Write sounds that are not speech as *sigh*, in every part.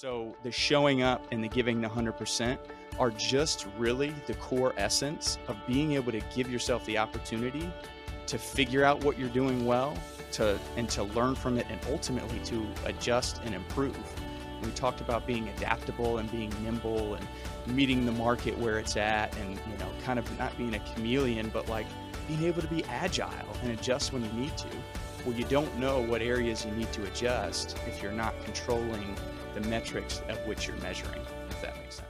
So the showing up and the giving the 100% are just really the core essence of being able to give yourself the opportunity to figure out what you're doing well to and to learn from it and ultimately to adjust and improve. We talked about being adaptable and being nimble and meeting the market where it's at and you know kind of not being a chameleon but like being able to be agile and adjust when you need to. Well, you don't know what areas you need to adjust if you're not controlling the metrics of which you're measuring, if that makes sense.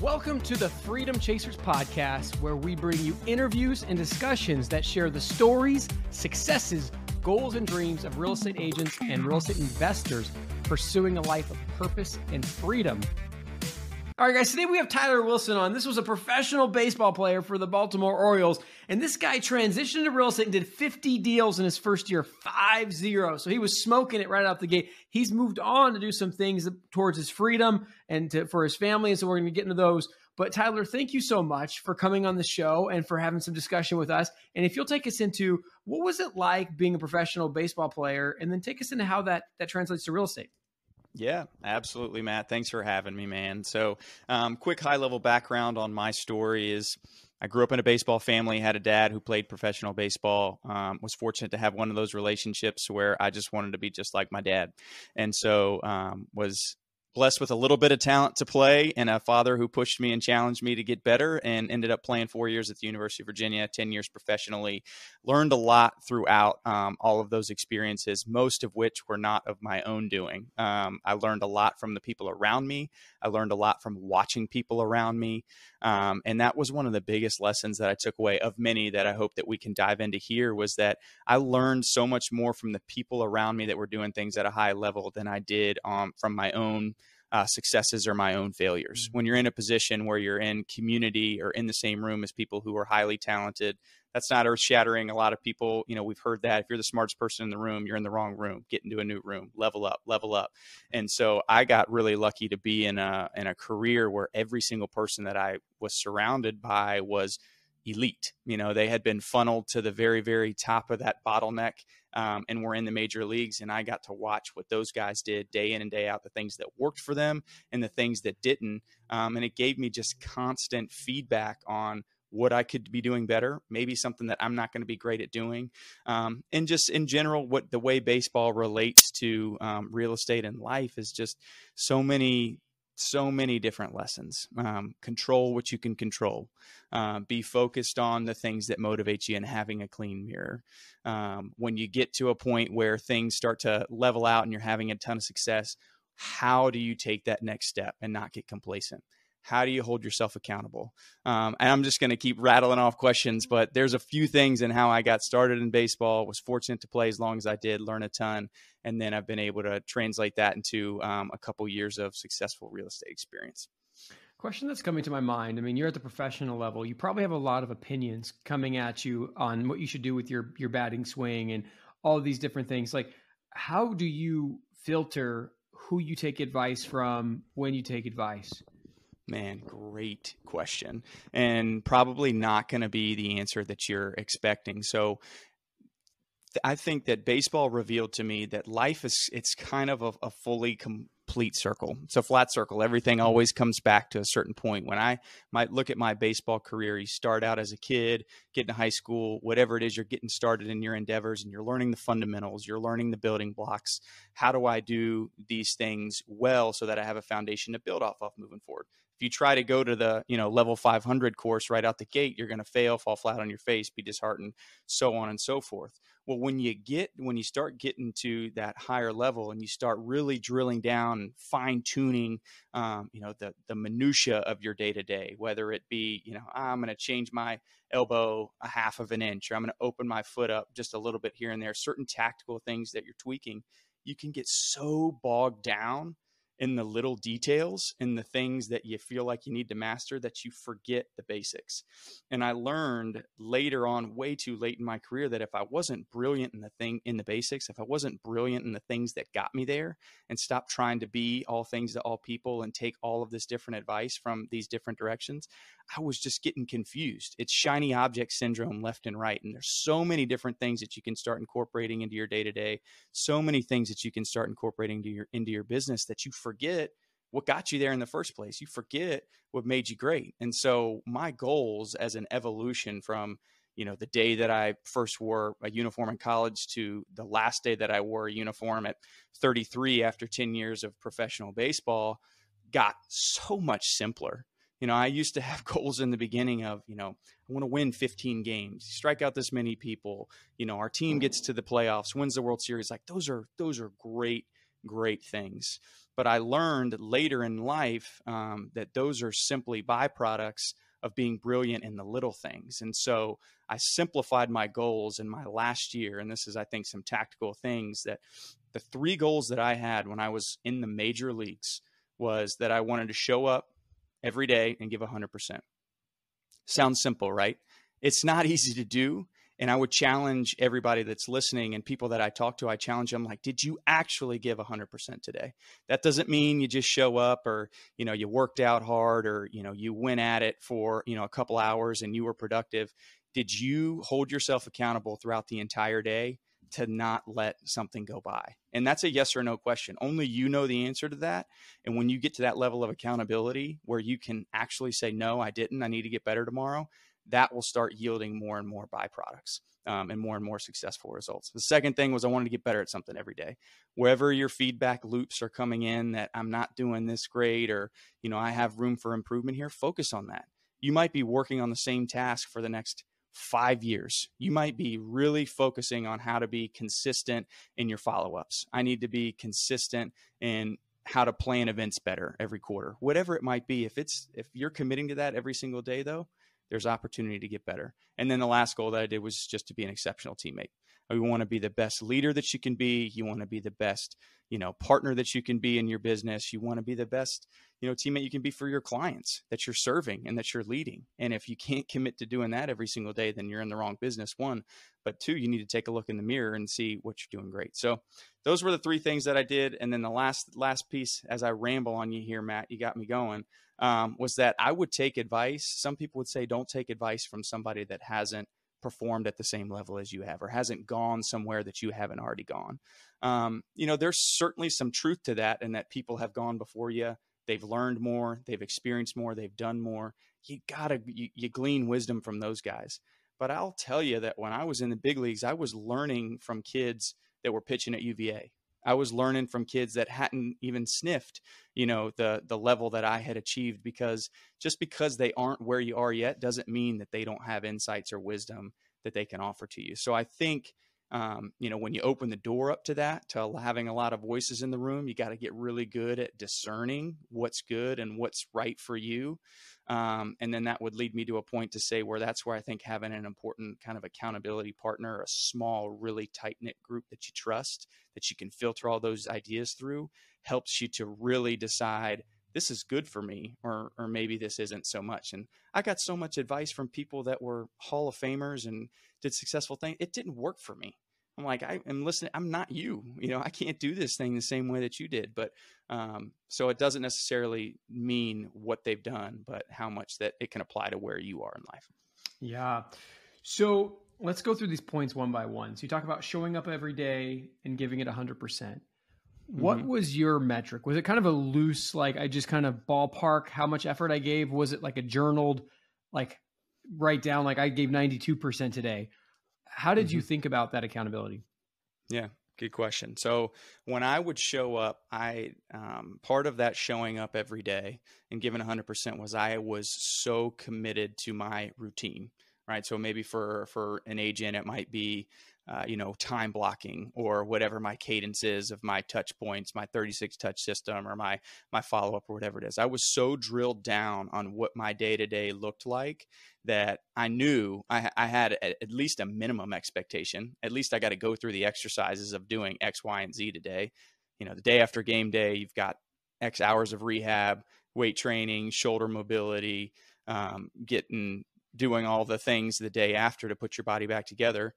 Welcome to the Freedom Chasers podcast, where we bring you interviews and discussions that share the stories, successes, goals, and dreams of real estate agents and real estate investors pursuing a life of purpose and freedom all right, guys, today we have Tyler Wilson on. This was a professional baseball player for the Baltimore Orioles, and this guy transitioned to real estate and did 50 deals in his first year, 5 0. So he was smoking it right out the gate. He's moved on to do some things towards his freedom and to, for his family, and so we're going to get into those. But Tyler, thank you so much for coming on the show and for having some discussion with us. And if you'll take us into what was it like being a professional baseball player, and then take us into how that that translates to real estate. Yeah, absolutely, Matt. Thanks for having me, man. So, um, quick high level background on my story is I grew up in a baseball family, had a dad who played professional baseball, um, was fortunate to have one of those relationships where I just wanted to be just like my dad. And so, um, was blessed with a little bit of talent to play and a father who pushed me and challenged me to get better and ended up playing four years at the University of Virginia, 10 years professionally. Learned a lot throughout um, all of those experiences, most of which were not of my own doing. Um, I learned a lot from the people around me. I learned a lot from watching people around me. Um, and that was one of the biggest lessons that I took away of many that I hope that we can dive into here was that I learned so much more from the people around me that were doing things at a high level than I did um, from my own uh, successes or my own failures. Mm-hmm. When you're in a position where you're in community or in the same room as people who are highly talented, that's not earth shattering. A lot of people, you know, we've heard that if you're the smartest person in the room, you're in the wrong room. Get into a new room, level up, level up. And so I got really lucky to be in a in a career where every single person that I was surrounded by was elite. You know, they had been funneled to the very, very top of that bottleneck um, and were in the major leagues. And I got to watch what those guys did day in and day out, the things that worked for them and the things that didn't. Um, and it gave me just constant feedback on what I could be doing better, maybe something that I'm not going to be great at doing, um, and just in general, what the way baseball relates to um, real estate and life is just so many so many different lessons. Um, control what you can control. Uh, be focused on the things that motivate you and having a clean mirror. Um, when you get to a point where things start to level out and you're having a ton of success, how do you take that next step and not get complacent? How do you hold yourself accountable? Um, and I'm just going to keep rattling off questions, but there's a few things in how I got started in baseball. Was fortunate to play as long as I did, learn a ton, and then I've been able to translate that into um, a couple years of successful real estate experience. Question that's coming to my mind. I mean, you're at the professional level. You probably have a lot of opinions coming at you on what you should do with your your batting swing and all these different things. Like, how do you filter who you take advice from when you take advice? Man, great question. And probably not going to be the answer that you're expecting. So I think that baseball revealed to me that life is it's kind of a, a fully complete circle. It's a flat circle. Everything always comes back to a certain point. When I might look at my baseball career, you start out as a kid, get into high school, whatever it is, you're getting started in your endeavors and you're learning the fundamentals, you're learning the building blocks. How do I do these things well so that I have a foundation to build off of moving forward? If you try to go to the you know level 500 course right out the gate you're going to fail fall flat on your face be disheartened so on and so forth. Well when you get when you start getting to that higher level and you start really drilling down fine tuning um, you know the the minutia of your day to day whether it be you know i'm going to change my elbow a half of an inch or i'm going to open my foot up just a little bit here and there certain tactical things that you're tweaking you can get so bogged down in the little details in the things that you feel like you need to master that you forget the basics. And I learned later on, way too late in my career, that if I wasn't brilliant in the thing in the basics, if I wasn't brilliant in the things that got me there and stop trying to be all things to all people and take all of this different advice from these different directions, I was just getting confused. It's shiny object syndrome left and right. And there's so many different things that you can start incorporating into your day to day, so many things that you can start incorporating into your into your business that you forget what got you there in the first place. You forget what made you great. And so my goals as an evolution from you know the day that I first wore a uniform in college to the last day that I wore a uniform at 33 after 10 years of professional baseball got so much simpler. You know, I used to have *laughs* goals in the beginning of, you know, I want to win 15 games, strike out this many people, you know, our team gets to the playoffs, wins the World Series. Like those are those are great, great things. But I learned later in life um, that those are simply byproducts of being brilliant in the little things. And so I simplified my goals in my last year. And this is, I think, some tactical things that the three goals that I had when I was in the major leagues was that I wanted to show up every day and give 100%. Sounds simple, right? It's not *laughs* easy to do. And I would challenge everybody that's listening and people that I talk to, I challenge them like, did you actually give 100% today? That doesn't mean you just show up or, you know, you worked out hard or, you know, you went at it for, you know, a couple hours and you were productive. Did you hold yourself accountable throughout the entire day to not let something go by? And that's a yes or no question. Only you know the answer to that. And when you get to that level of accountability where you can actually say, no, I didn't, I need to get better tomorrow, that will start yielding more and more byproducts um, and more and more successful results. The second thing was I wanted to get better at something every day. Wherever your feedback loops are coming in that I'm not doing this great or, you know, I have room for improvement here, focus on that. You might be working on the same task for the next five years. You might be really focusing on how to be consistent in your follow ups. I need to be consistent in how to plan events better every quarter, whatever it might be. If it's if you're committing to that every single day, though, there's opportunity to get better. And then the last goal that I did was just to be an exceptional teammate. We want to be the best leader that you can be. You want to be the best, you know, partner that you can be in your business. You want to be the best, you know, teammate you can be for your clients that you're serving and that you're leading. And if you can't commit to doing that every single day, then you're in the wrong business. One, but two, you need to take a look in the mirror and see what you're doing great. So those were the three things that I did. And then the last last piece, as I ramble on you here, Matt, you got me going, um, was that I would take advice. Some people would say don't take advice from somebody that hasn't performed at the same level as you have or hasn't gone somewhere that you haven't already gone. Um, you know, there's certainly some truth to that and that people have gone before you. They've learned more, they've experienced more, they've done more. You gotta you, you glean wisdom from those guys. But I'll tell you that when I was in the big leagues, I was learning from kids that were pitching at UVA. I was learning from kids that hadn't even sniffed, you know, the the level that I had achieved because just because they aren't where you are yet doesn't mean that they don't have insights or wisdom that they can offer to you. So I think um, you know, when you open the door up to that, to having a lot of voices in the room, you got to get really good at discerning what's good and what's right for you. Um, and then that would lead me to a point to say where that's where I think having an important kind of accountability partner, a small, really tight knit group that you trust, that you can filter all those ideas through, helps you to really decide this is good for me or or maybe this isn't so much and i got so much advice from people that were hall of famers and did successful things it didn't work for me i'm like i am listening i'm not you you know i can't do this thing the same way that you did but um, so it doesn't necessarily mean what they've done but how much that it can apply to where you are in life yeah so let's go through these points one by one so you talk about showing up every day and giving it 100% what mm-hmm. was your metric? Was it kind of a loose, like I just kind of ballpark how much effort I gave? Was it like a journaled, like write down, like I gave 92% today? How did mm-hmm. you think about that accountability? Yeah, good question. So when I would show up, I, um, part of that showing up every day and giving 100% was I was so committed to my routine right? So maybe for for an agent, it might be uh, you know, time blocking or whatever my cadence is of my touch points, my 36 touch system or my my follow up or whatever it is. I was so drilled down on what my day to day looked like that I knew I, I had a, at least a minimum expectation. At least I got to go through the exercises of doing X, Y, and Z today. You know, the day after game day, you've got X hours of rehab, weight training, shoulder mobility, um, getting doing all the things the day after to put your body back together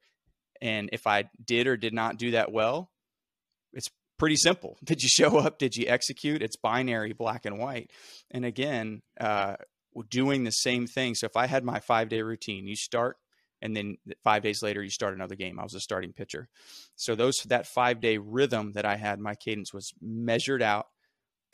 and if I did or did not do that well, it's pretty simple. *laughs* Did you show up? Did you execute? It's binary, black and white. And again, uh, doing the same thing. So if I had my five day routine, you start, and then five days later you start another game. I was a starting pitcher. So those that five day rhythm that I had, my cadence was measured out,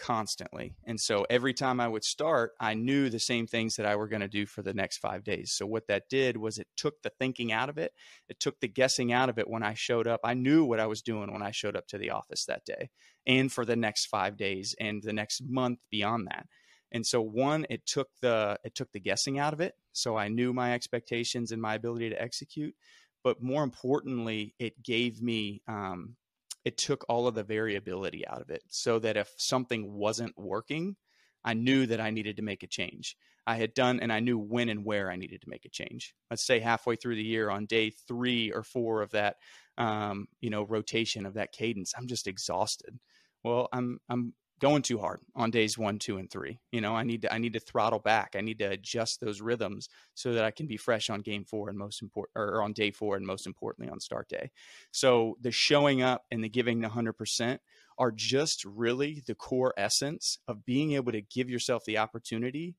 constantly. And so every time I would start, I knew the same things that I were going to do for the next five days. So what that did was it took the thinking out of it. It took the guessing out of it when I showed up. I knew what I was doing when I showed up to the office that day and for the next five days and the next month beyond that. And so one, it took the it took the guessing out of it. So I knew my expectations and my ability to execute. But more importantly, it gave me um, it took all of the variability out of it so that if something wasn't working, I knew that I needed to make a change. I had done, and I knew when and where I needed to make a change. Let's say halfway through the year, on day three or four of that, um, you know, rotation of that cadence, I'm just exhausted. Well, I'm I'm going too hard on days one, two, and three. You know, I need to I need to throttle back. I need to adjust those rhythms so that I can be fresh on game four and most important or on day four and most importantly on start day. So the showing up and the giving the hundred percent are just really the core essence of being able to give yourself the opportunity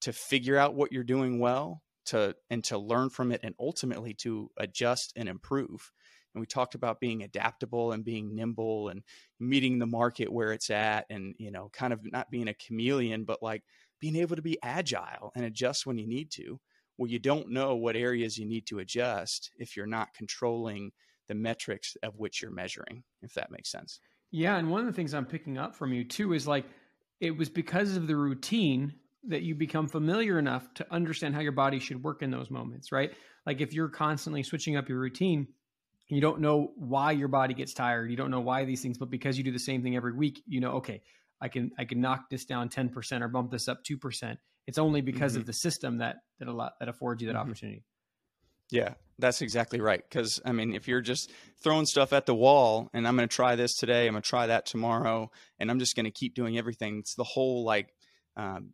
to figure out what you're doing well to and to learn from it and ultimately to adjust and improve and we talked about being adaptable and being nimble and meeting the market where it's at and you know kind of not being a chameleon but like being able to be agile and adjust when you need to. Well you don't know what areas you need to adjust if you're not controlling the metrics of which you're measuring if that makes sense. Yeah and one of the things i'm picking up from you too is like it was because of the routine that you become familiar enough to understand how your body should work in those moments right? Like if you're constantly switching up your routine you don't know why your body gets tired you don't know why these things but because you do the same thing every week you know okay i can i can knock this down 10% or bump this up 2% it's only because mm-hmm. of the system that that a lot that affords you that mm-hmm. opportunity yeah that's exactly right because i mean if you're just throwing stuff at the wall and i'm going to try this today i'm going to try that tomorrow and i'm just going to keep doing everything it's the whole like um,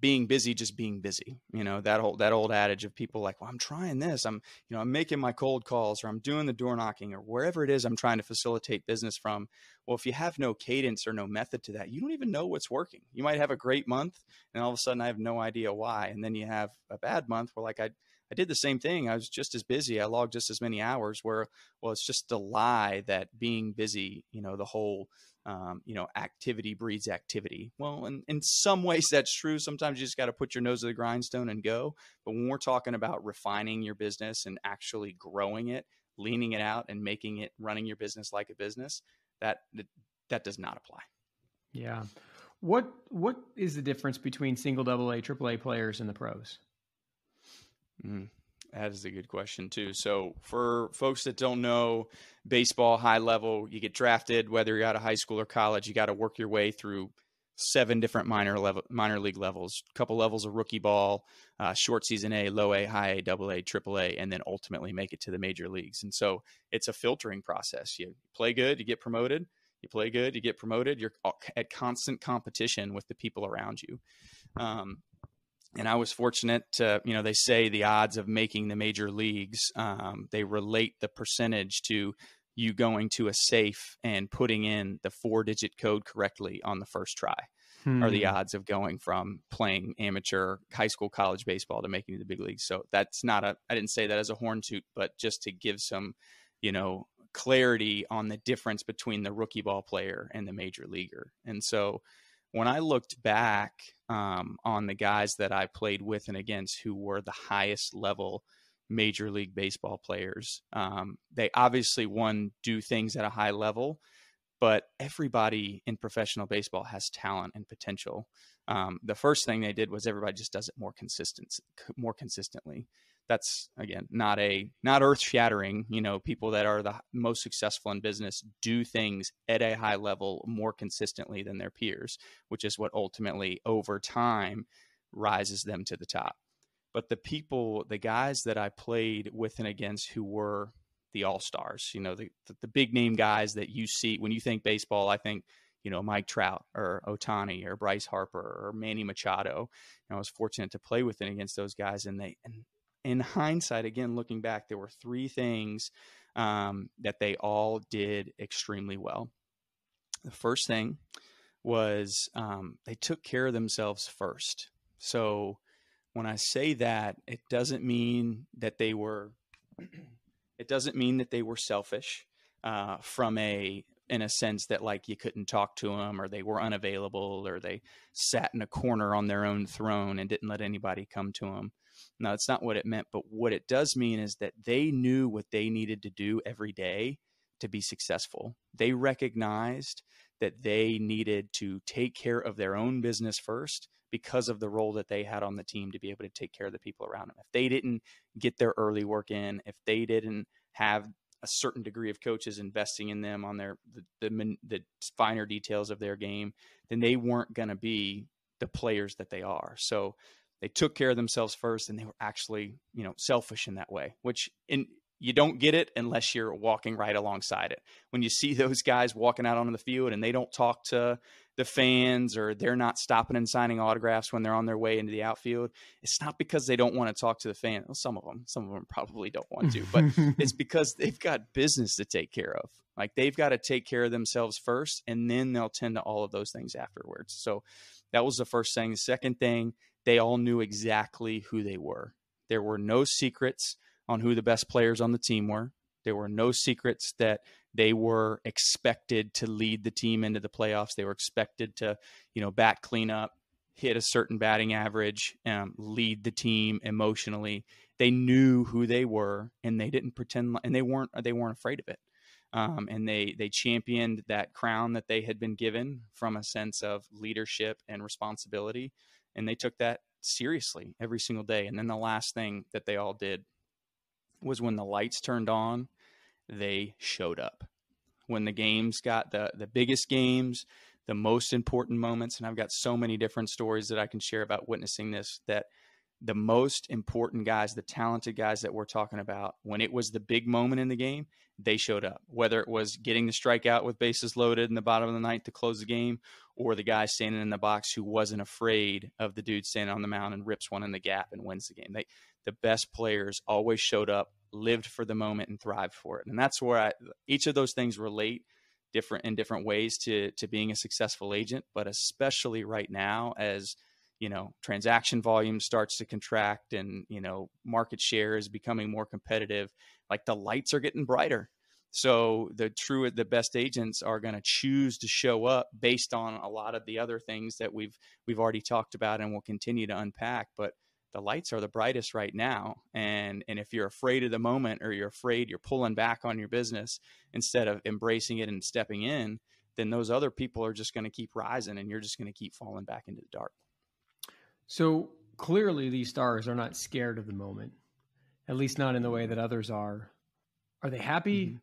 being busy just being busy you know that old that old adage of people like well i'm trying this i'm you know i'm making my cold calls or i'm doing the door knocking or wherever it is i'm trying to facilitate business from well if you have no cadence or no method to that you don't even know what's working you might have a great month and all of a sudden i have no idea why and then you have a bad month where like i I did the same thing. I was just as busy. I logged just as many hours. Where well, it's just a lie that being busy, you know, the whole um, you know, activity breeds activity. Well, in, in some *laughs* ways that's true. Sometimes you just got to put your nose to the grindstone and go. But when we're talking about refining your business and actually growing it, leaning it out and making it running your business like a business, that that does not apply. Yeah. What what is the difference between single double A, triple A players and the pros? Mm. That is a good question too. So for folks that don't know baseball high level, you get drafted whether you're out of high school or college, you got to work your way through seven different minor level minor league levels, a couple levels of rookie ball, uh, short season A, low A, high A, double A, triple A, and then ultimately make it to the major leagues. And so it's a filtering process. You play good, you get promoted. You play good, you get promoted. You're at constant competition with the people around you. Um, and I was fortunate to, you know, they say the odds of making the major leagues, um, they relate the percentage to you going to a safe and putting in the four digit code correctly on the first try. Hmm. Are the hmm. odds of going from playing amateur high school college baseball to making the big leagues? So that's not a, I didn't say that as a horn toot, but just to give some, you know, clarity on the difference between the rookie ball player and the major leaguer. And so when I looked back um, on the guys that I played with and against who were the highest level Major League Baseball players, um, they obviously one do things at a high level, but everybody in professional baseball has talent and potential. Um, the first thing they did was everybody just does it more consistent, more consistently that's again not a not earth shattering you know people that are the most successful in business do things at a high level more consistently than their peers which is what ultimately over time rises them to the top but the people the guys that i played with and against who were the all stars you know the, the, big name guys that you see when you think baseball i think you know Mike Trout or Ohtani or Bryce Harper or Manny Machado. And I was fortunate to play with and against those guys, and they and in hindsight, again, looking back, there were three things um, that they all did extremely well. The first thing was um, they took care of themselves first. So when I say that, it doesn't mean that they were. *clears throat* It doesn't mean that they were selfish uh, from a in a sense that like you couldn't talk to them or they were unavailable or they sat in a corner on their own throne and didn't let anybody come to them. No, that's not what it meant. But what it does mean is that they knew what they needed to do every day to be successful. They recognized that they needed to take care of their own business first because of the role that they had on the team to be able to take care of the people around them. If they didn't get their early work in, if they didn't have a certain degree of coaches investing in them on their the the, the finer details of their game, then they weren't going to be the players that they are. So they took care of themselves first, and they were actually you know selfish in that way, which in you don't get it unless you're walking right alongside it. When you see *laughs* those guys walking out onto the field and they don't talk to the fans or they're not stopping and signing autographs when they're on their way into the outfield, it's not because they don't want to talk to the fans. Well, some of them, some of them probably don't want to, but *laughs* it's because they've got business to take care of. Like they've got to take care of themselves first, and then they'll tend to all of those things afterwards. So that was the first thing. The second thing, they all knew exactly who they were. There were no secrets on who the best players on the team were. There were no secrets that they were expected to lead the team into the playoffs. They were expected to, you know, bat cleanup, hit a certain batting average, um, lead the team emotionally. They knew who they were, and they didn't pretend, and they weren't they weren't afraid of it. Um, and they they championed that crown that they had been given from a sense of leadership and responsibility, and they took that seriously every single day. And then the last thing that they all did was when the lights turned on, they showed up. When the games got the the biggest games, the most important moments, and I've got so many different stories that I can share about witnessing this that the most important guys, the talented guys that we're talking about, when it was the big moment in the game, they showed up. Whether it was getting the strikeout with bases loaded in the bottom of the ninth to close the game, or the guy standing in the box who wasn't afraid of the dude standing on the mound and rips one in the gap and wins the game. They, the best players always showed up, lived for the moment, and thrived for it. And that's where I, each of those things relate different in different ways to to being a successful agent, but especially right now as you know transaction volume starts to contract and you know market share is becoming more competitive like the lights are getting brighter so the true the best agents are going to choose to show up based on a lot of the other things that we've we've already talked about and will continue to unpack but the lights are the brightest right now and and if you're afraid of the moment or you're afraid you're pulling back on your business instead of embracing it and stepping in then those other people are just going to keep rising and you're just going to keep falling back into the dark so clearly these stars are not scared of the moment at least not in the way that others are are they happy mm-hmm.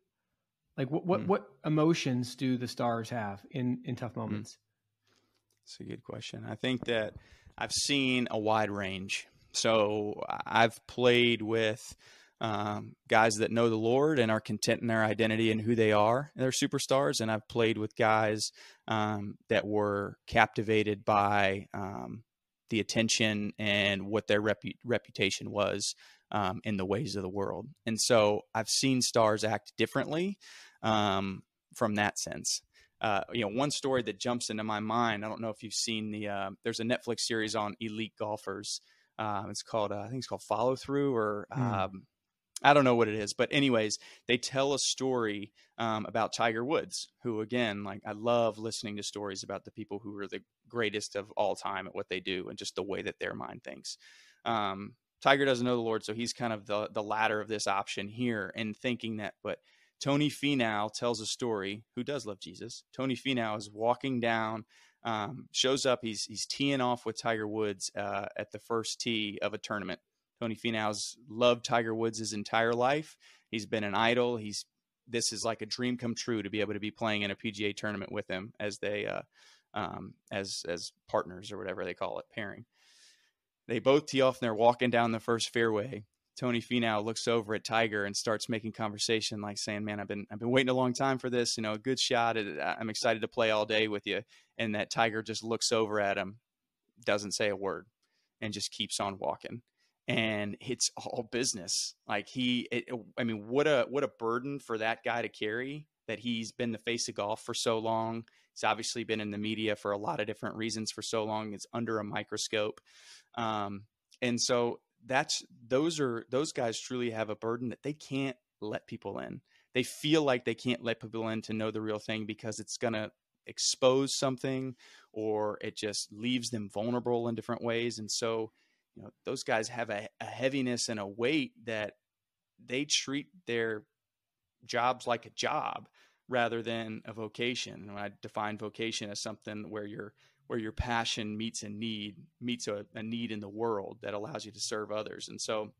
like what what, mm-hmm. what emotions do the stars have in in tough mm-hmm. moments It's a good question i think that i've seen a wide range so I've played with um, guys that know the Lord and are content in their identity and who they are. They're superstars. And I've played with guys um, that were captivated by um, the attention and what their repu- reputation was um, in the ways of the world. And so I've seen stars act differently um, from that sense. Uh, you know, one story that jumps into my mind. I don't know if you've seen the. Uh, there's a Netflix series on elite golfers um, it's called, uh, I think it's called Follow Through, or mm. um, I don't know what it is. But, anyways, they tell a story um, about Tiger Woods, who, again, like I love listening to stories about the people who are the greatest of all time at what they do and just the way that their mind thinks. Um, Tiger doesn't know the Lord, so he's kind of the the ladder of this option here and thinking that, but. Tony Finau tells a story. Who does love Jesus? Tony Finau is walking down um, shows up. He's he's teeing off with Tiger Woods uh, at the first tee of a tournament. Tony Finau's loved Tiger Woods his entire life. He's been an idol. He's this is like a dream come true to be able to be playing in a PGA tournament with him as they uh, um, as as partners or whatever they call it, pairing. They both tee off and they're walking down the first fairway. Tony Finau looks over at Tiger and starts making conversation, like saying, "Man, I've been I've been waiting a long time for this. You know, a good shot. I'm excited to play all day with you." And that Tiger just looks over at him, doesn't say a word, and just keeps on walking. And it's all business. Like he, it, I mean, what a what a burden for that guy to carry. That he's been the face of golf for so long. He's obviously been in the media for a lot of different reasons for so long. It's under a microscope. Um, and so that's those are those guys truly have a burden that they can't let people in. they feel like they can't let people in to know the real thing because it's to expose something or it just leaves them vulnerable in different ways. And so, you know, those guys have a, a heaviness and a weight that they treat their jobs like a job rather than a vocation. And when I define vocation as something where your where your passion meets a need, meets a, a need in the world that allows you to serve others. And so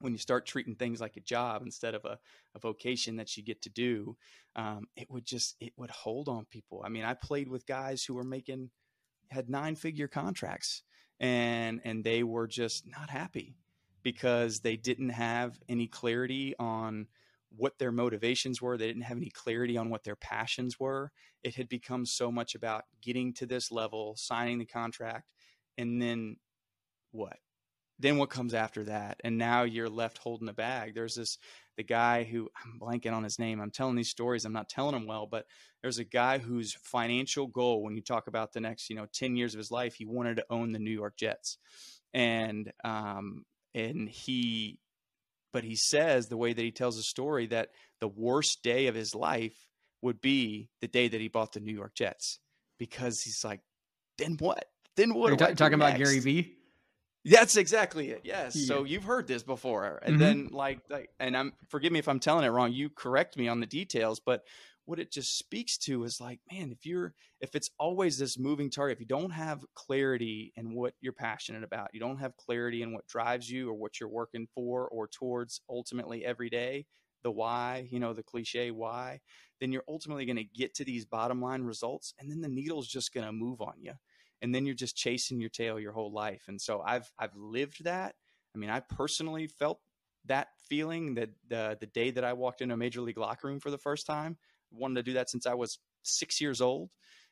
when you start treating things like a job instead of a, a vocation that you get to do, um, it would just it would hold on people. I mean, I played with guys who were making had nine figure contracts and and they were just not happy because they didn't have any clarity on what their motivations were. They didn't have any clarity on what their passions were. It had become so much about getting to this level, signing the contract, and then what? then what comes after that? And now you're left holding the bag. There's this the guy who I'm blanking on his name. I'm telling these stories. I'm not telling them well, but there's a guy whose financial goal, when you talk about the next, you know, 10 years of his life, he wanted to own the New York Jets. And um and he but he says the way that he tells the story that the worst day of his life would be the day that he bought the New York Jets because he's like, then what? Then what? Are you t- talking about Gary Vee? That's exactly it. Yes. Yeah. So you've heard this before, and mm-hmm. then like, like, and I'm forgive me if I'm telling it wrong. You correct me on the details, but what it just speaks to is like, man, if you're if it's always this moving target, if you don't have clarity in what you're passionate about, you don't have clarity in what drives you or what you're working for or towards ultimately every day, the why, you know, the cliche why, then you're ultimately going to get to these bottom line results, and then the needle's just going to move on you and then you're just chasing your tail your whole life. And so I've I've lived that. I mean, I personally felt that feeling that the the day that I walked into a major league locker room for the first time. Wanted to do that since I was six years old.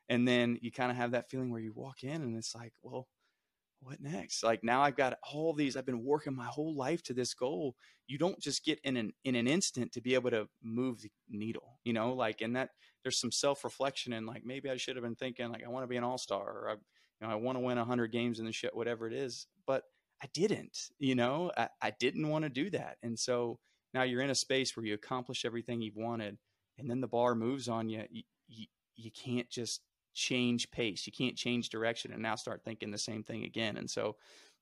And then you kind of have that feeling where you walk in and it's like, well, what next? Like now I've got all these, I've been working my whole life to this goal. You don't just get in an in an instant to be able to move the needle, you know, like and that there's some self-reflection and like maybe I should have been thinking like I want to be an all-star or I you know, I want to win a 100 games in the shit, whatever it is. But I didn't, you know, I, I didn't want to do that. And so now you're in a space where you accomplish everything you've wanted, and then the bar moves on you. You, you, you can't just change pace. You can't change direction and now start thinking the same thing again. And so,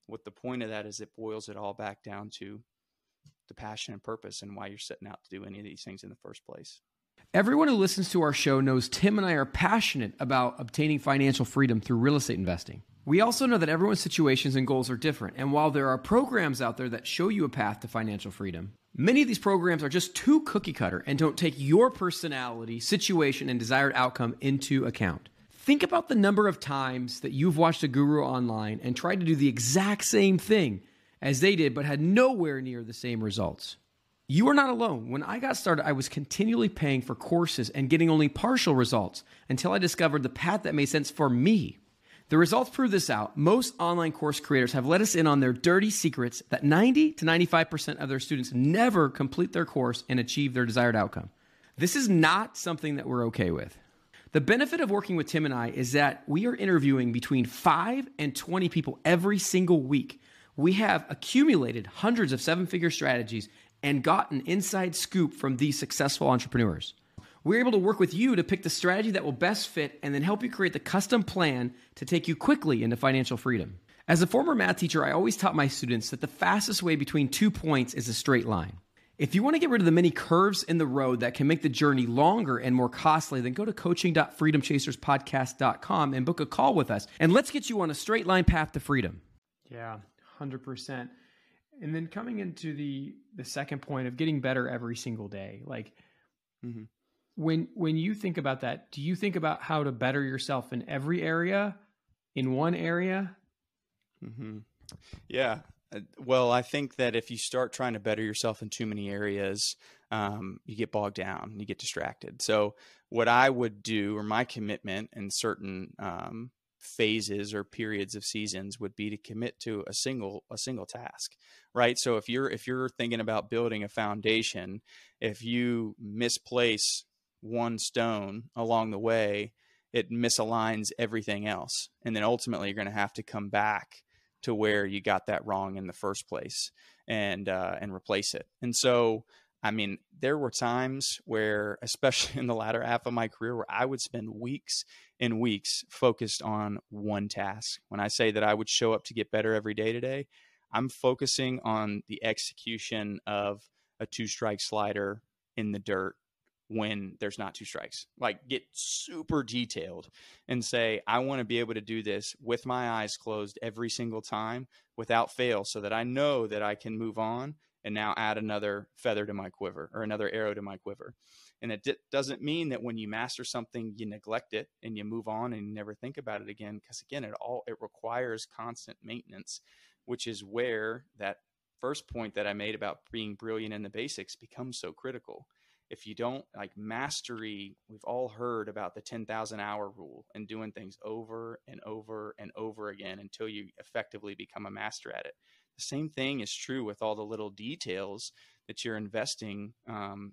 what the point of that is, it boils it all back down to the passion and purpose and why you're setting out to do any of these things in the first place. Everyone who listens to our show knows Tim and I are passionate about obtaining financial freedom through real estate investing. We also know that everyone's situations and goals are different, and while there are programs out there that show you a path to financial freedom, many of these programs are just too cookie cutter and don't take your personality, situation, and desired outcome into account. Think about the number of times that you've watched a guru online and tried to do the exact same thing as they did, but had nowhere near the same results. You are not alone. When I got started, I was continually paying for courses and getting only partial results until I discovered the path that made sense for me. The results prove this out. Most online course creators have let us in on their dirty secrets that 90 to 95% of their students never complete their course and achieve their desired outcome. This is not something that we're okay with. The benefit of working with Tim and I is that we are interviewing between 5 and 20 people every single week. We have accumulated hundreds of seven figure strategies and got an inside scoop from these successful entrepreneurs. We're able to work with you to pick the strategy that will best fit and then help you create the custom plan to take you quickly into financial freedom. As a former math teacher, I always taught my students that the fastest way between two points is a straight line. If you want to get rid of the many curves in the road that can make the journey longer and more costly, then go to coaching.freedomchaserspodcast.com and book a call with us. And let's get you on a straight line path to freedom. Yeah, 100% and then coming into the the second point of getting better every single day like mm-hmm. When when you think about that do you think about how to better yourself in every area in one area? Mm-hmm. yeah. Uh, well i think that if you start trying to better yourself in too many areas um, you get bogged down you get distracted. So what i would do or my commitment in certain um, phases or periods of seasons would be to commit to a single a single task right? So if you're if you're thinking about building a foundation if you misplace one stone along the way it misaligns everything else and then ultimately you're going to have to come back to where you got that wrong in the first place and uh, and replace it and so I mean, there were times where, especially *laughs* in the latter half of my career, where I would spend weeks and weeks focused on one task. When I say that I would show up to get better every day today, I'm focusing on the execution of a two strike slider in the dirt when there's not two strikes. Like get super detailed and say, I want to be able to do this with my eyes closed every single time without fail so that I know that I can move on and now add another feather to my quiver or another arrow to my quiver. And it d- doesn't mean that when you master something, you neglect it and you move on and never think about it again. Because again, it all it requires constant maintenance, which is where that first point that I made about being brilliant in the basics becomes so critical. If you don't like mastery, we've all heard about the 10,000 hour rule and doing things over and over and over again until you effectively become a master at it. The same thing is true with all the little details that you're investing um,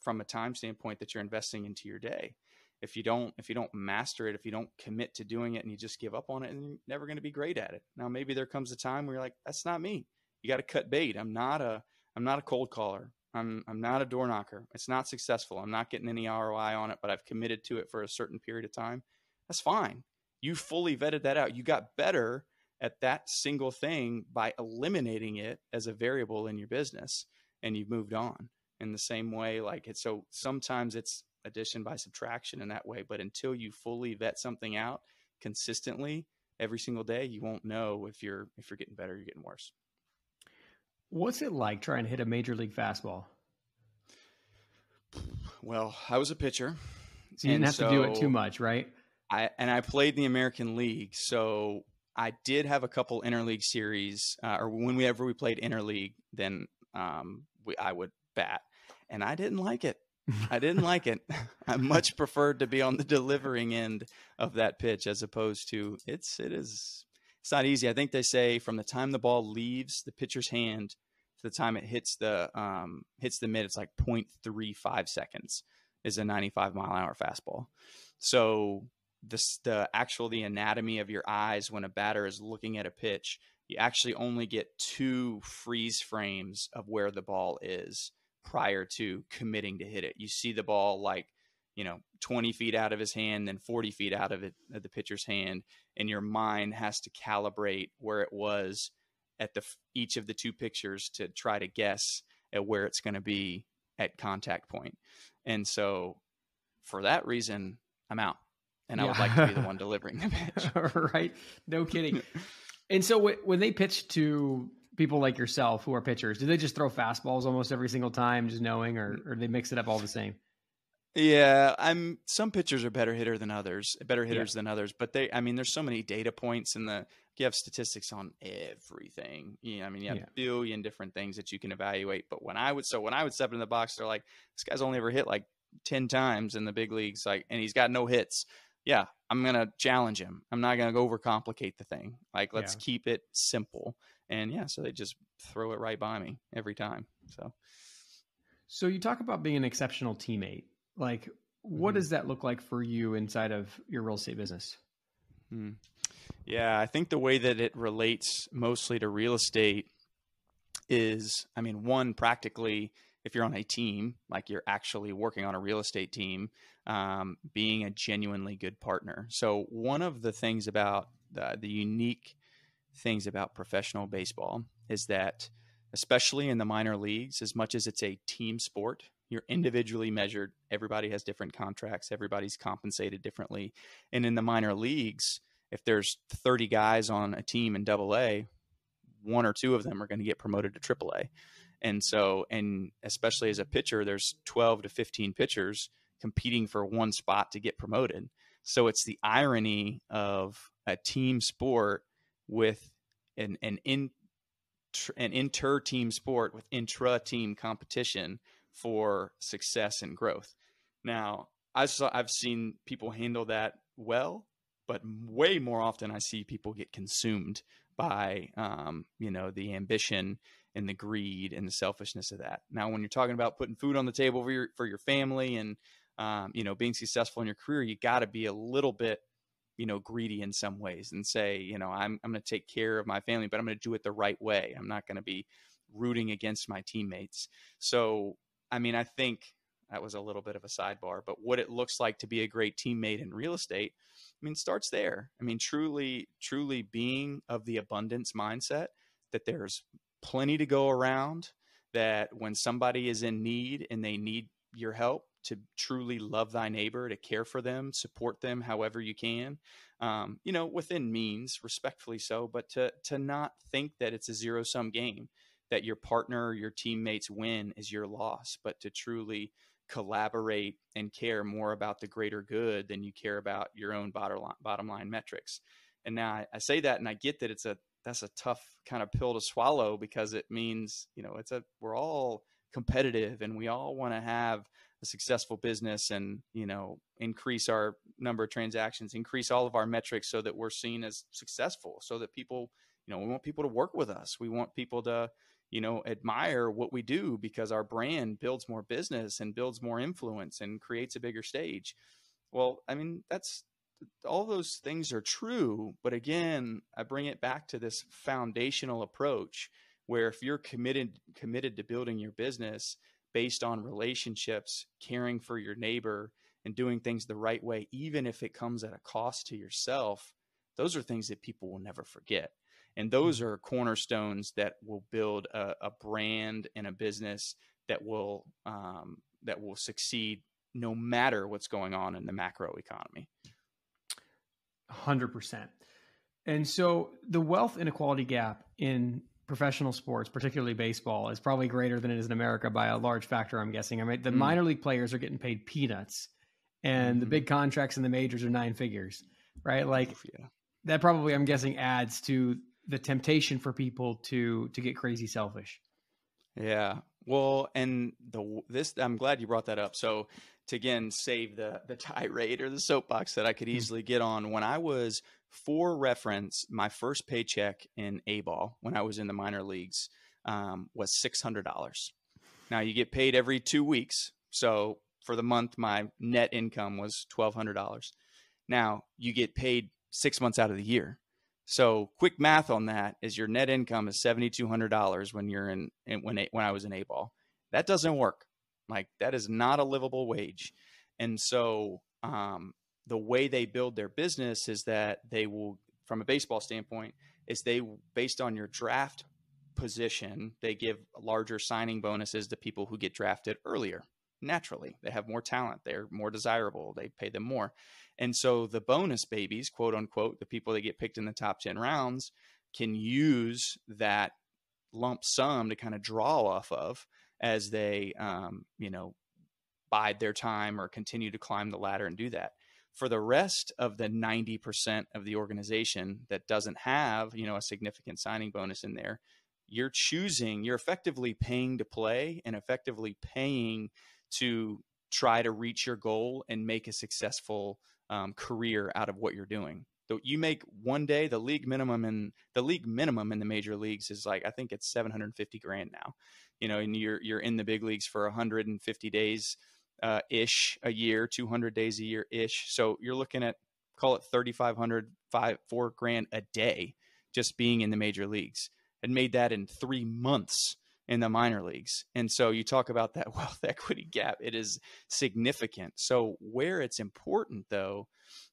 from a time standpoint that you're investing into your day. If you don't, if you don't master it, if you don't commit to doing it, and you just give up on it, and you're never going to be great at it. Now, maybe there comes a time where you're like, "That's not me." You got to cut bait. I'm not a, I'm not a cold caller. I'm, I'm not a door knocker. It's not successful. I'm not getting any ROI on it, but I've committed to it for a certain period of time. That's fine. You fully vetted that out. You got better at that single thing by eliminating it as a variable in your business and you've moved on in the same way like it's so sometimes it's addition by subtraction in that way but until you fully vet something out consistently every single day you won't know if you're if you're getting better or you're getting worse what's it like trying to hit a major league fastball well i was a pitcher so you didn't have so to do it too much right I and I played in the American League, so I did have a couple interleague series, uh, or whenever we played interleague, then um, we, I would bat, and I didn't like it. I didn't like it. *laughs* I much preferred to be on the delivering end of that pitch as opposed to it's it is it's not easy. I think they say from the time the ball leaves the pitcher's hand to the time it hits the um, hits the mid, it's like 0.35 seconds is a 95 mile an hour fastball. So this the actual the anatomy of your eyes when a batter is looking at a pitch you actually only get two freeze frames of where the ball is prior to committing to hit it you see the ball like you know 20 feet out of his hand then 40 feet out of it of the pitcher's hand and your mind has to calibrate where it was at the each of the two pictures to try to guess at where it's going to be at contact point. and so for that reason i'm out and I would like to be the one *laughs* delivering the pitch. *laughs* right? No *laughs* kidding. and so w- when they pitch to people like yourself who are pitchers, do they just throw fastballs almost every single time, just knowing, or or they mix it up all the same? Yeah, I'm. Some pitchers are better hitter than others, better hitters yeah. than others. But they, I mean, there's so many data points in the. You have statistics on everything. Yeah, I mean, you have yeah. a billion different things that you can evaluate. But when I would, so when I would step in the box, they're like, this guy's only ever hit like ten times in the big leagues, like, and he's got no hits yeah, I'm gonna challenge him. I'm not gonna overcomplicate the thing. Like let's yeah. keep it simple. And yeah, so they just throw it right by me every time. So So you talk about being an exceptional teammate. Like what mm-hmm. does that look like for you inside of your real estate business? Hmm. Yeah, I think the way that it relates mostly to real estate is, I mean, one, practically, if you're on a team, like you're actually working on a real estate team, um, being a genuinely good partner. So, one of the things about the, the unique things about professional baseball is that, especially in the minor leagues, as much as it's a team sport, you're individually measured. Everybody has different contracts, everybody's compensated differently. And in the minor leagues, if there's 30 guys on a team in double A, one or two of them are going to get promoted to triple A. And so, and especially as a pitcher, there's 12 to 15 pitchers competing for one spot to get promoted. So it's the irony of a team sport with an an in an inter team sport with intra team competition for success and growth. Now, I saw, I've seen people handle that well, but way more often I see people get consumed by um, you know the ambition and the greed and the selfishness of that. Now, when you're talking about putting food on the table for your for your family and um, you know, being successful in your career, you got to be a little bit, you know, greedy in some ways and say, you know, I'm, I'm going to take care of my family, but I'm going to do it the right way. I'm not going to be rooting against my teammates. So I mean, I think that was a little bit of a sidebar, but what it looks like to be a great teammate in real estate, I mean, starts there. I mean, truly, truly being of the abundance mindset that there's plenty to go around, that when somebody is in need and they need your help, to truly love thy neighbor, to care for them, support them however you can, um, you know, within means, respectfully so, but to to not think that it's a zero sum game, that your partner, your teammates win is your loss, but to truly collaborate and care more about the greater good than you care about your own bottom line, metrics. And now I, I say that, and I get that it's a that's a tough kind of pill to swallow because it means you know it's a we're all competitive and we all want to have a successful business and you know increase our number of transactions increase all of our metrics so that we're seen as successful so that people you know we want people to work with us we want people to you know admire what we do because our brand builds more business and builds more influence and creates a bigger stage. Well i mean that's all those things are true but again i bring it back to this foundational approach where if you're committed committed to building your business based on relationships caring for your neighbor and doing things the right way even if it comes at a cost to yourself those are things that people will never forget and those are cornerstones that will build a, a brand and a business that will um, that will succeed no matter what's going on in the macro economy. Hundred percent. And so the wealth inequality gap in professional sports, particularly baseball, is probably greater than it is in America by a large factor. I'm guessing. I mean, the mm. minor league players are getting paid peanuts, and mm. the big contracts in the majors are nine figures, right? Like yeah. that probably, I'm guessing, adds to the temptation for people to to get crazy selfish. Yeah. Well, and the this I'm glad you brought that up. So to again save the the tirade or the soapbox that I could hmm. easily get on when I was for reference, my first paycheck in A ball when I was in the minor leagues um, was six hundred dollars. Now you get paid every two weeks, so for the month my net income was twelve hundred dollars. Now you get paid six months out of the year. So quick math on that is your net income is seventy two hundred dollars when you're in, in when when I was in A ball. That doesn't work. Like that is not a livable wage. And so um, the way they build their business is that they will, from a baseball standpoint, is they based on your draft position, they give larger signing bonuses to people who get drafted earlier. Naturally, they have more talent. They're more desirable. They pay them more. And so the bonus babies, quote unquote, the people that get picked in the top 10 rounds, can use that lump sum to kind of draw off of as they, um, you know, bide their time or continue to climb the ladder and do that. For the rest of the 90% of the organization that doesn't have, you know, a significant signing bonus in there, you're choosing, you're effectively paying to play and effectively paying to try to reach your goal and make a successful um, career out of what you're doing. You make one day the league minimum and the league minimum in the major leagues is like I think it's 750 grand now. You know, and you're you're in the big leagues for 150 days uh, ish a year, 200 days a year ish. So you're looking at call it 3,500, five, four grand a day just being in the major leagues and made that in three months in the minor leagues. And so you talk about that *laughs* wealth equity gap, it is significant. So, where it's important though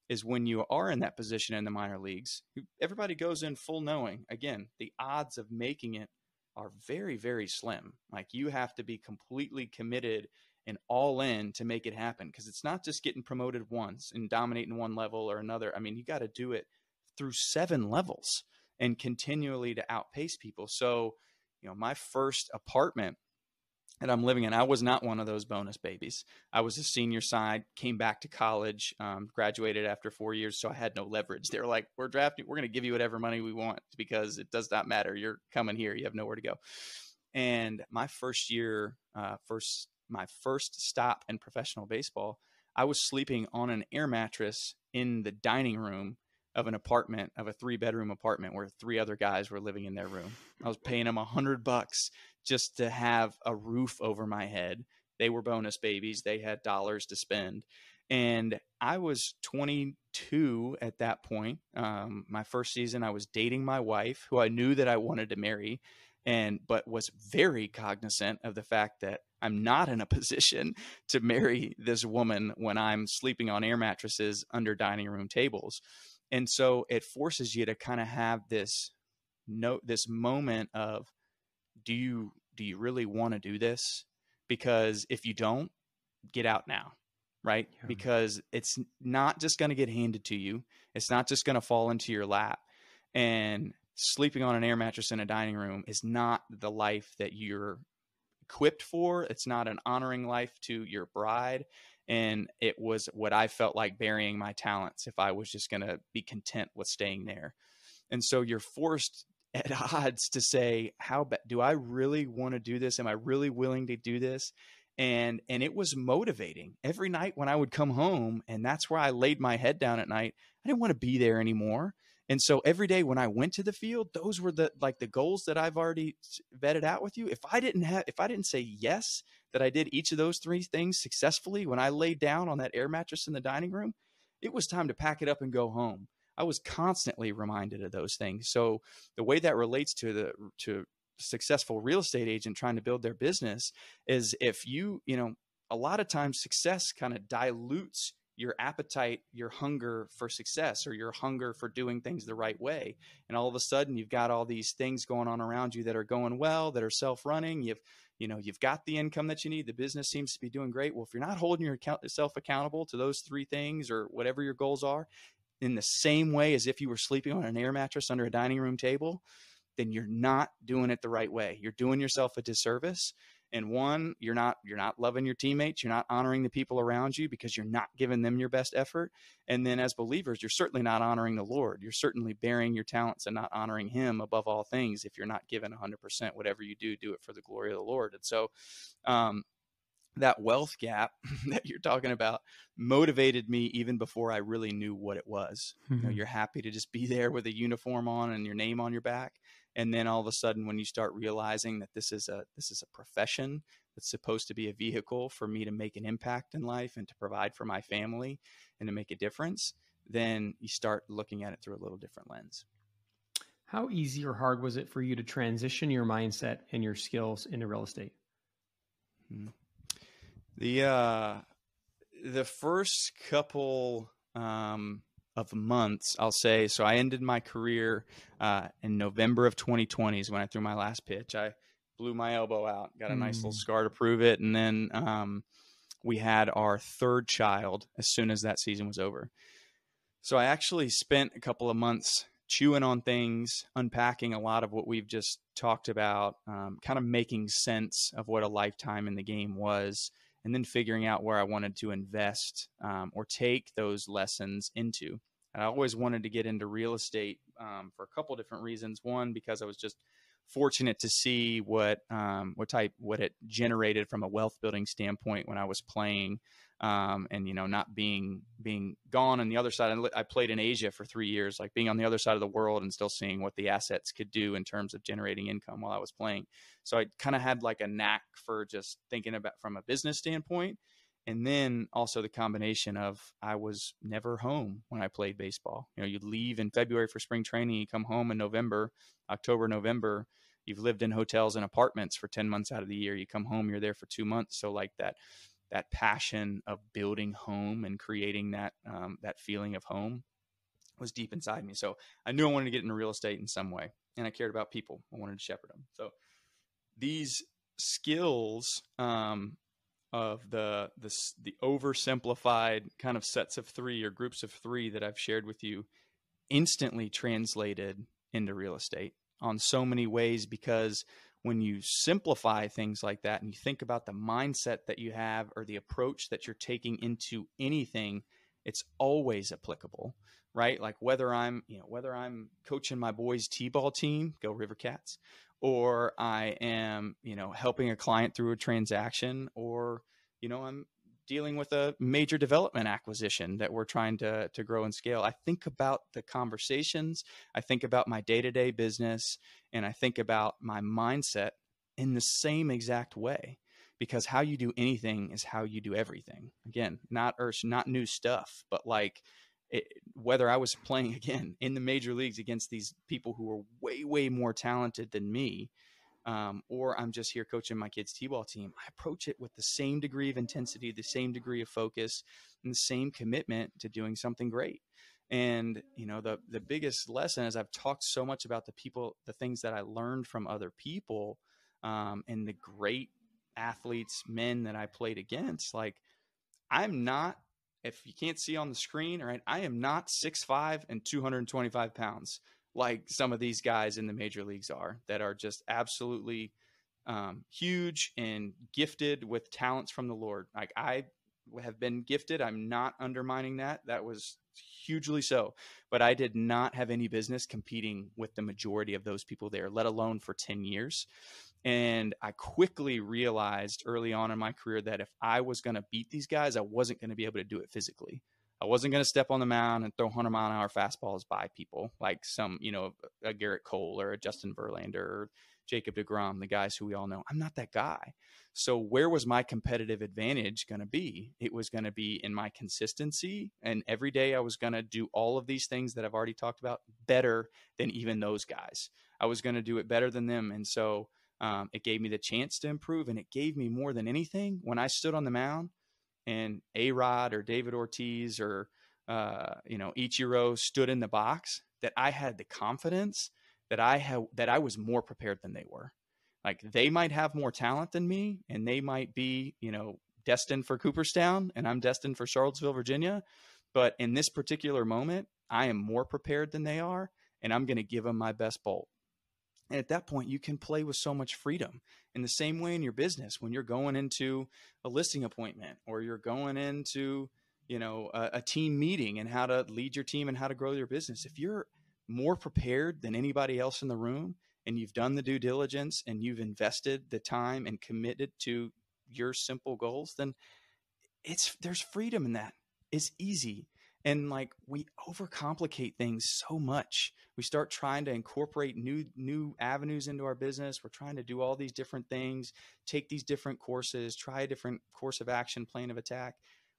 is when you are in that position in the minor leagues, everybody goes in full knowing, again, the odds of making it are very, very slim. Like you have to be completely committed and all in to make it happen because it's not just getting promoted once and dominating one level or another. I mean, you got to do it through seven levels and continually to outpace people. So, you know, my first apartment that I'm living in, I was not one of those bonus babies. I was a senior sign, came back to college, um, graduated after four years, so I had no leverage. They were like, "We're drafting, we're going to give you whatever money we want because it does not matter. You're coming here, you have nowhere to go." And my first year, uh, first my first stop in professional baseball, I was sleeping on an air mattress in the dining room of an apartment of a three bedroom apartment where three other guys were living in their room. I was paying them a hundred bucks just to have a roof over my head. They were bonus babies. They had dollars to spend. And I was 22 at that point. Um, my first season, I was dating my wife, who I knew that I wanted to marry, and but was very cognizant of the fact that I'm not in a *laughs* position to marry this woman when I'm sleeping on air mattresses under dining room tables. And so it forces you to kind of have this note this moment of do you do you really want to do this? Because if you don't, get out now, right? Yeah. Because it's not just going to get handed to you. It's not just going to fall into your lap. And sleeping on an air mattress in a dining room is not the life that you're equipped for. It's not an honoring life to your bride. And it was what I felt like burying my talents if I was just going to be content with staying there. And so you're forced *laughs* at odds to say, how do I really want to do this? Am I really willing to do this? And and it was motivating. Every night when I would come home, and that's where I laid my head down at night. I didn't want to be there anymore. And so every day when I went to the field, those were the like the goals that I've already vetted out with you. If I didn't have if I didn't say yes that I did each of those three things successfully when I laid down on that air mattress in the dining room, it was time to pack it up and go home. I was constantly reminded of those things. So the way that relates to the to successful real estate agent trying to build their business is if you, you know, a lot of times success kind of dilutes your appetite, your hunger for success, or your hunger for doing things the right way. And all of a sudden, you've got all these things going on around you that are going well, that are self-running. You've, you know, you've got the income that you need. The business seems to be doing great. Well, if you're not holding yourself accountable to those three things or whatever your goals are, in the same way as if you were sleeping on an air mattress under a dining room table, then you're not doing it the right way. You're doing yourself a disservice. And one, you're not you're not loving your teammates, you're not honoring the people around you because you're not giving them your best effort. And then as believers, you're certainly not honoring the Lord. You're certainly bearing your talents and not honoring him above all things if you're not giving 100% whatever you do, do it for the glory of the Lord. And so um, that wealth gap *laughs* that you're talking about motivated me even before I really knew what it was. Mm-hmm. You know, mm-hmm. you're happy to just be there with a uniform on and your name on your back, and then all of a sudden, when you start realizing that this is a this is a profession that's supposed to be a vehicle for me to make an impact in life and to provide for my family and to make a difference, then you start looking at it through a little different lens. How easy or hard was it for you to transition your mindset and your skills into real estate? Mm-hmm. The uh, the first couple um, of months, I'll say. So I ended my career uh, in November of 2020 is when I threw my last pitch. I blew my elbow out, got a nice little hmm. scar to prove it, and then um, we had our third child as soon as that season was over. So I actually spent a couple of months chewing on things, unpacking a lot of what we've just talked about, um, kind of making sense of what a lifetime in the game was and then figuring out where I wanted to invest um, or take those lessons into. And I always wanted to get into real estate um, for a couple different reasons. One, because I was just fortunate to see what um, what type what it generated from a wealth building standpoint when I was playing um, and you know not being being gone on the other side. I played in Asia for three years, like being on the other side of the world and still seeing what the assets could do in terms of generating income while I was playing. So I kind of had like a knack for just thinking about from a business standpoint, and then also the combination of I was never home when I played baseball. You know, you leave in February for spring training, you come home in November, October, November. You've lived in hotels and apartments for 10 months out of the year. You come home, you're there for two months. So, like that that passion of building home and creating that um, that feeling of home was deep inside me. So I knew I wanted to get into real estate in some way, and I cared about people. I wanted to shepherd them. So these skills um, of the, the the oversimplified kind of sets of three or groups of three that I've shared with you instantly translated into real estate on so many ways because when you simplify things like that and you think about the mindset that you have or the approach that you're taking into anything, it's always applicable, right? Like whether I'm, you know, whether I'm coaching my boys' T-ball team, go River Cats, or I am, you know, helping a client through a transaction, or you know, I'm dealing with a major development acquisition that we're trying to to grow and scale. I think about the conversations, I think about my day-to-day business, and I think about my mindset in the same exact way because how you do anything is how you do everything. Again, not or not new stuff, but like it, whether I was playing *laughs* again in the major leagues against these people who were way way more talented than me, um, or I'm just here coaching my kids' t-ball team. I approach it with the same degree of intensity, the same degree of focus, and the same commitment to doing something great. And you know, the the biggest lesson is I've talked so much about the people, the things that I learned from other people, um, and the great athletes, men that I played against. Like, I'm not. If you can't see on the screen, right, I am not six five and 225 pounds like some of these guys in the major leagues are that are just absolutely um, huge and gifted with talents from the Lord. Like I have been gifted. I'm not undermining that. That was hugely so. But I did not have any business competing with the majority of those people there, let alone for 10 years. And I quickly realized early on in my career that if I was going to beat these guys, I wasn't going to be able to do it physically. I wasn't going to step on the mound and throw 100 mile an hour fastballs by people like some, you know, a Gerrit Cole or a Justin Verlander or Jacob DeGrom, the guys who we all know. I'm not that guy. So where was my competitive advantage going to be? It was going to be in my consistency. And every day I was going to do all of these things that I've already talked about better than even those guys. I was going to do it better than them. And so um, it gave me the chance to improve. And it gave me more than anything when I stood on the mound and A Rod or David Ortiz or uh, you know Ichiro stood in the box, that I had the confidence that I had that I was more prepared than they were. Like they might have more talent than me, and they might be you know destined for Cooperstown, and I'm destined for Charlottesville, Virginia. But in this particular moment, I am more prepared than they are, and I'm going to give them my best bolt. And at that point, you can play with so much freedom. In the same way in your business, when you're going into a listing appointment or you're going into, you know, a, a, team meeting and how to lead your team and how to grow your business, if you're more prepared than anybody else in the room and you've done the due diligence and you've invested the time and committed to your simple goals, then it's there's freedom in that. It's easy and like we overcomplicate things so much. We start trying to incorporate new new avenues into our business. We're trying to do all these different things take these different courses try a different course of action plan of attack.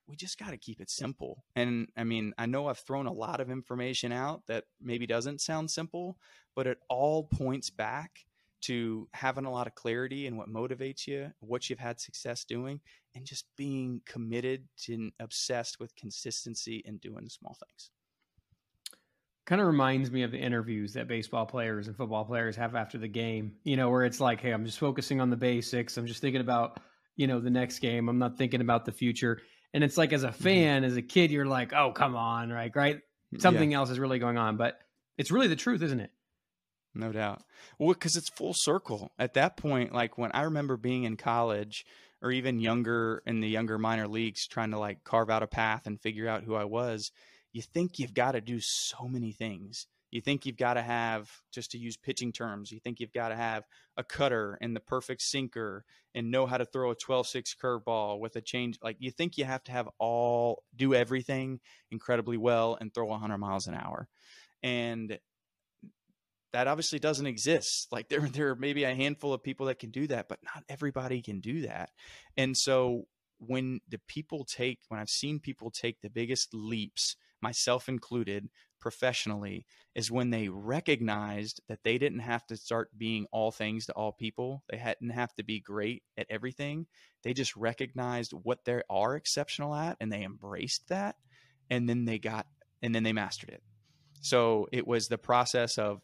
We just got to keep it simple. And i mean i know i've thrown a lot of information out that maybe doesn't sound simple but it all points back to having a lot of clarity in what motivates you, what you've had success doing, and just being committed and obsessed with consistency and doing small things. Kind of reminds me of the interviews that baseball players and football players have after the game, you know, where it's like, hey, I'm just focusing on the basics. I'm just thinking about, you know, the next game. I'm not thinking about the future. And it's like, as a mm-hmm. fan, mm-hmm. as a kid, you're like, oh, come on, right? Right. Something yeah. else is really going on. But it's really the truth, isn't it? No doubt. Well, because it's full circle. At that point, like when I remember being in college or even younger in the younger minor leagues, trying to like carve out a path and figure out who I was, you think you've got to do so many things. You think you've got to have, just to use pitching terms, you think you've got to have a cutter and the perfect sinker and know how to throw a 12 6 curveball with a change. Like you think you have to have all, do everything incredibly well and throw 100 miles an hour. And that obviously doesn't exist. Like there, there are maybe a handful of people that can do that, but not everybody can do that. And so when the people take, when I've seen people take the biggest leaps, myself included, professionally, is when they recognized that they didn't have to start being all things to all people. They hadn't have to be great at everything. They just recognized what they are exceptional at and they embraced that. And then they got, and then they mastered it. So it was the process of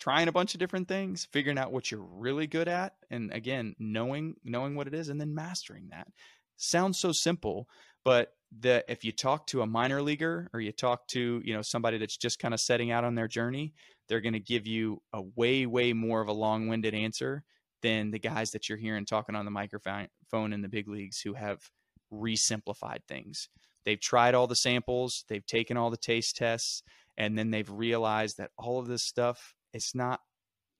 trying a bunch of different things, figuring out what you're really good at, and again, knowing knowing what it is and then mastering that. Sounds so simple, but the if you talk to a minor leaguer or you talk to, you know, somebody that's just kind of setting out on their journey, they're going to give you a way way more of a long-winded answer than the guys that you're hearing talking on the microphone in the big leagues who have re-simplified things. They've tried all the samples, they've taken all the taste tests, and then they've realized that all of this stuff it's not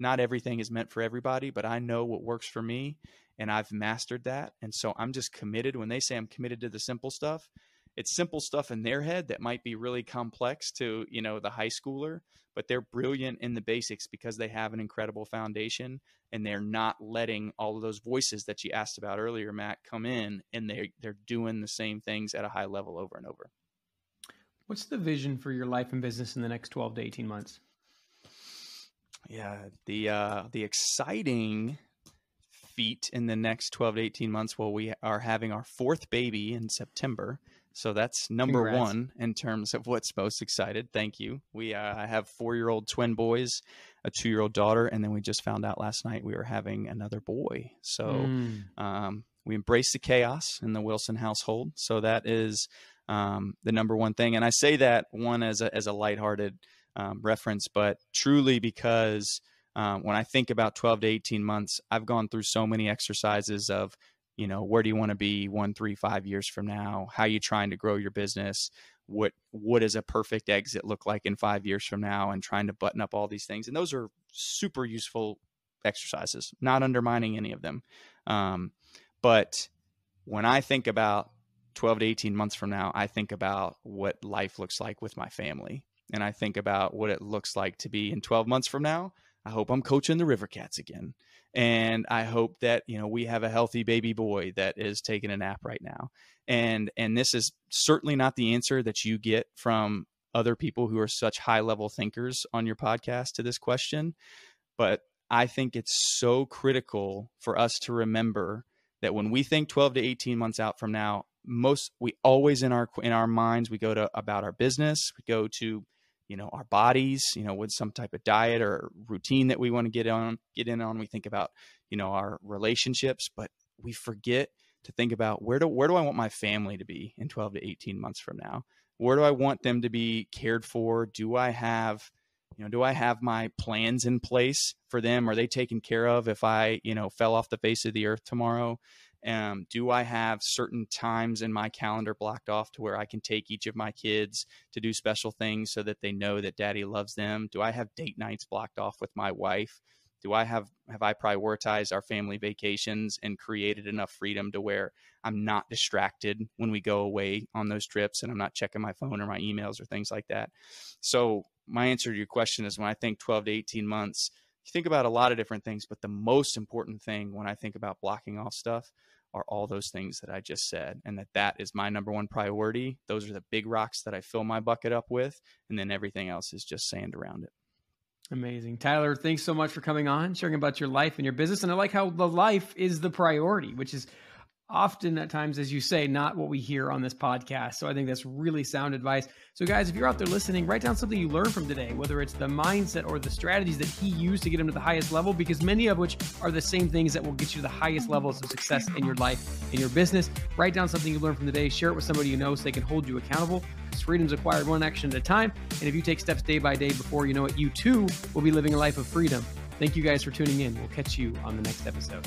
not everything is meant for everybody, but I know what works for me and I've mastered that. And so I'm just committed. When they say I'm committed to the simple stuff, it's simple stuff in their head that might be really complex to, you know, the high schooler, but they're brilliant in the basics because they have an incredible foundation and they're not letting all of those voices that you asked about earlier, Matt, come in and they they're doing the same things at a high level over and over. What's the vision for your life and business in the next 12 to 18 months? Yeah, the uh, the exciting feat in the next 12 to 18 months. Well, we are having our fourth baby in September. So that's number Congrats. one in terms of what's most excited. Thank you. We uh, have four year old twin boys, a two year old daughter, and then we just found out last night we were having another boy. So Mm. um, we embrace the chaos in the Wilson household. So that is um, the number one thing. And I say that one as a as a lighthearted um, reference, but truly because um, when I think about 12 to 18 months, I've gone through so many exercises of, you know, where do you want to be one, three, five years from now? How are you trying to grow your business? What what does a perfect exit look like in five years from now? And trying to button up all these things. And those are super useful exercises, not undermining any of them. Um, but when I think about 12 to 18 months from now, I think about what life looks like with my family. And I think about what it looks like to be in 12 months from now. I hope I'm coaching the River Cats again. And I hope that, you know, we have a healthy baby boy that is taking a nap right now. And and this is certainly not the answer that you get from other people who are such high level thinkers on your podcast to this question. But I think it's so critical for us to remember that when we think 12 to 18 months out from now, most we always in our in our minds we go to about our business, we go to you know our bodies, you know with some type of diet or routine that we want to get on get in on. We think about you know our relationships, but we forget to think about where do where do I want my family to be in 12 to 18 months from now? Where do I want them to be cared for? Do I have you know do i have my plans in place for them are they taken care of if i you know fell off the face of the earth tomorrow um, do i have certain times in my calendar blocked off to where i can take each of my kids to do special things so that they know that daddy loves them? Do i have date nights blocked off with my wife? Do i have have i prioritized our family vacations and created enough freedom to where i'm not distracted when we go away on those trips and i'm not checking my phone or my emails or things like that? So my answer to your question is when I think 12 to 18 months, you think about a lot of different things, but the most important thing when I think about blocking off stuff are all those things that I just said, and that that is my number one priority. Those are the big rocks that I fill my bucket up with, and then everything else is just sand around it. Amazing. Tyler, thanks so much for coming on, sharing about your life and your business. And I like how the life is the priority, which is often at times, as you say, not what we hear on this podcast. So I think that's really sound advice. So, guys, if you're out there listening, write down something you learned from today, whether it's the mindset or the strategies that he used to get him to the highest level, because many of which are the same things that will get you to the highest levels of success in your life, in your business. Write down something you learned from today, share it with somebody you know so they can hold you accountable. Because freedom's acquired one action at a time. And if you take steps day by day before you know it, you too will be living a life of freedom. Thank you guys for tuning in. We'll catch you on the next episode.